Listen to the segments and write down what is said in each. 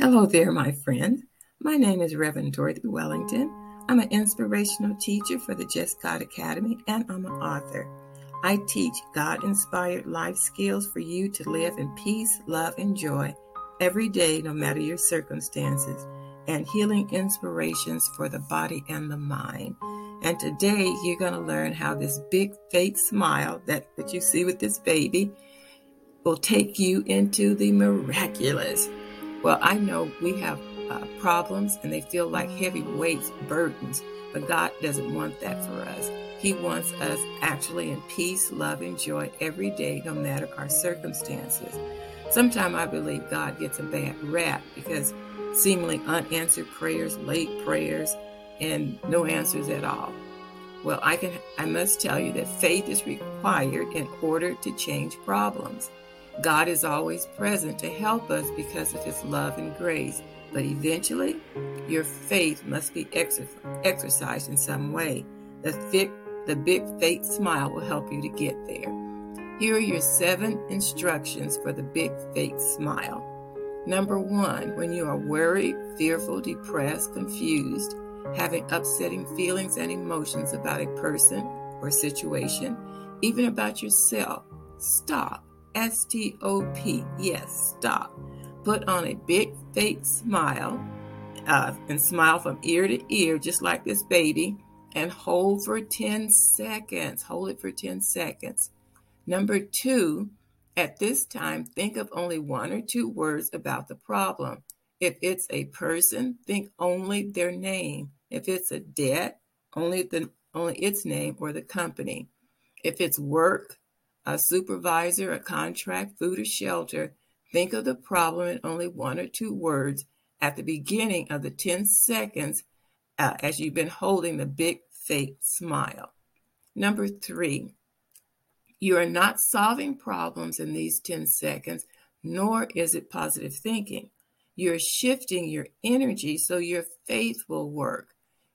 Hello there, my friend. My name is Reverend Dorothy Wellington. I'm an inspirational teacher for the Just God Academy, and I'm an author. I teach God inspired life skills for you to live in peace, love, and joy every day, no matter your circumstances, and healing inspirations for the body and the mind. And today, you're going to learn how this big fake smile that, that you see with this baby will take you into the miraculous. Well, I know we have uh, problems and they feel like heavy weights, burdens, but God doesn't want that for us. He wants us actually in peace, love, and joy every day, no matter our circumstances. Sometimes I believe God gets a bad rap because seemingly unanswered prayers, late prayers, and no answers at all. Well, I can I must tell you that faith is required in order to change problems. God is always present to help us because of his love and grace. But eventually, your faith must be exercised in some way. The, thick, the big faith smile will help you to get there. Here are your seven instructions for the big faith smile. Number one, when you are worried, fearful, depressed, confused, having upsetting feelings and emotions about a person or situation, even about yourself, stop S T O P. Yes, stop. Put on a big fake smile uh, and smile from ear to ear, just like this baby, and hold for 10 seconds. Hold it for 10 seconds. Number two, at this time, think of only one or two words about the problem. If it's a person, think only their name. If it's a debt, only the only its name or the company. If it's work, a supervisor, a contract, food, or shelter, think of the problem in only one or two words at the beginning of the 10 seconds uh, as you've been holding the big fake smile. Number three, you are not solving problems in these 10 seconds, nor is it positive thinking. You're shifting your energy so your faith will work.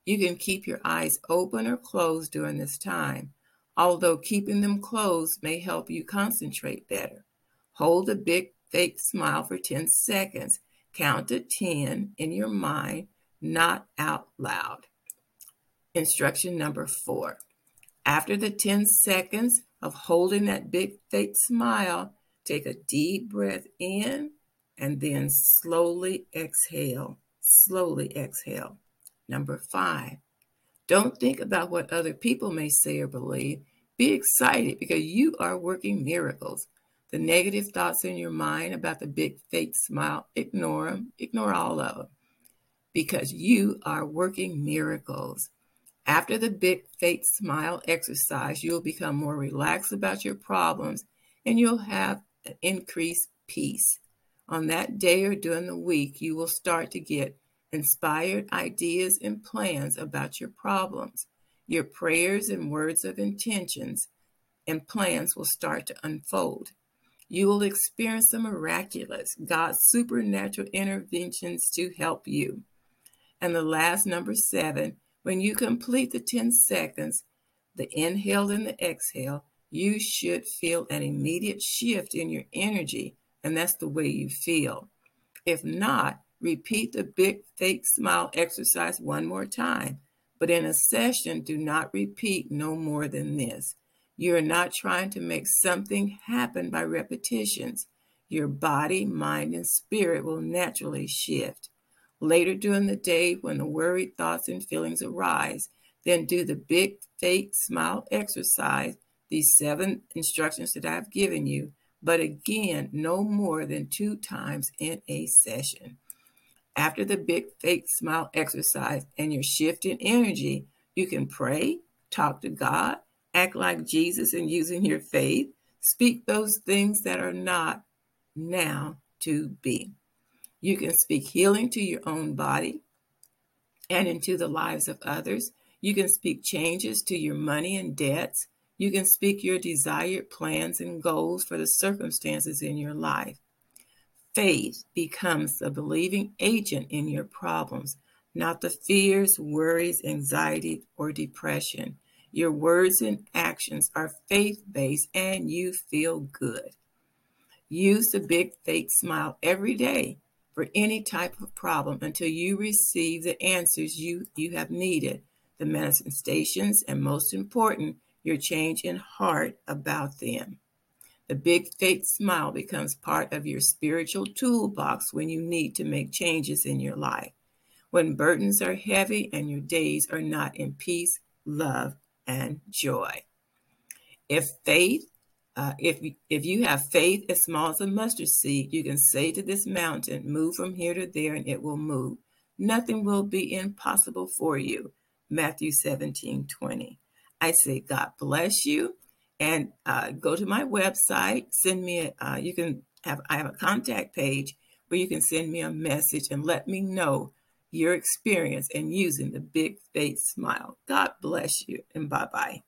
You can keep your eyes open or closed during this time although keeping them closed may help you concentrate better. Hold a big fake smile for 10 seconds. Count to 10 in your mind, not out loud. Instruction number four. After the 10 seconds of holding that big fake smile, take a deep breath in and then slowly exhale. Slowly exhale. Number five, don't think about what other people may say or believe. Be excited because you are working miracles. The negative thoughts in your mind about the big fake smile, ignore them. Ignore all of them because you are working miracles. After the big fake smile exercise, you'll become more relaxed about your problems and you'll have an increased peace. On that day or during the week, you will start to get inspired ideas and plans about your problems. Your prayers and words of intentions and plans will start to unfold. You will experience the miraculous, God's supernatural interventions to help you. And the last number seven, when you complete the 10 seconds, the inhale and the exhale, you should feel an immediate shift in your energy, and that's the way you feel. If not, Repeat the big fake smile exercise one more time. But in a session, do not repeat no more than this. You are not trying to make something happen by repetitions. Your body, mind, and spirit will naturally shift. Later during the day, when the worried thoughts and feelings arise, then do the big fake smile exercise, these seven instructions that I've given you, but again, no more than two times in a session. After the big fake smile exercise and your shift in energy, you can pray, talk to God, act like Jesus and using your faith, speak those things that are not now to be. You can speak healing to your own body and into the lives of others. You can speak changes to your money and debts. You can speak your desired plans and goals for the circumstances in your life. Faith becomes the believing agent in your problems, not the fears, worries, anxiety, or depression. Your words and actions are faith based and you feel good. Use the big fake smile every day for any type of problem until you receive the answers you, you have needed, the manifestations, and most important, your change in heart about them. The big faith smile becomes part of your spiritual toolbox when you need to make changes in your life, when burdens are heavy and your days are not in peace, love, and joy. If faith uh, if if you have faith as small as a mustard seed, you can say to this mountain, "Move from here to there," and it will move. Nothing will be impossible for you. Matthew 17, 20. I say, God bless you, and uh, go to my website. Send me. A, uh, you can have. I have a contact page where you can send me a message and let me know your experience in using the Big Faith Smile. God bless you, and bye bye.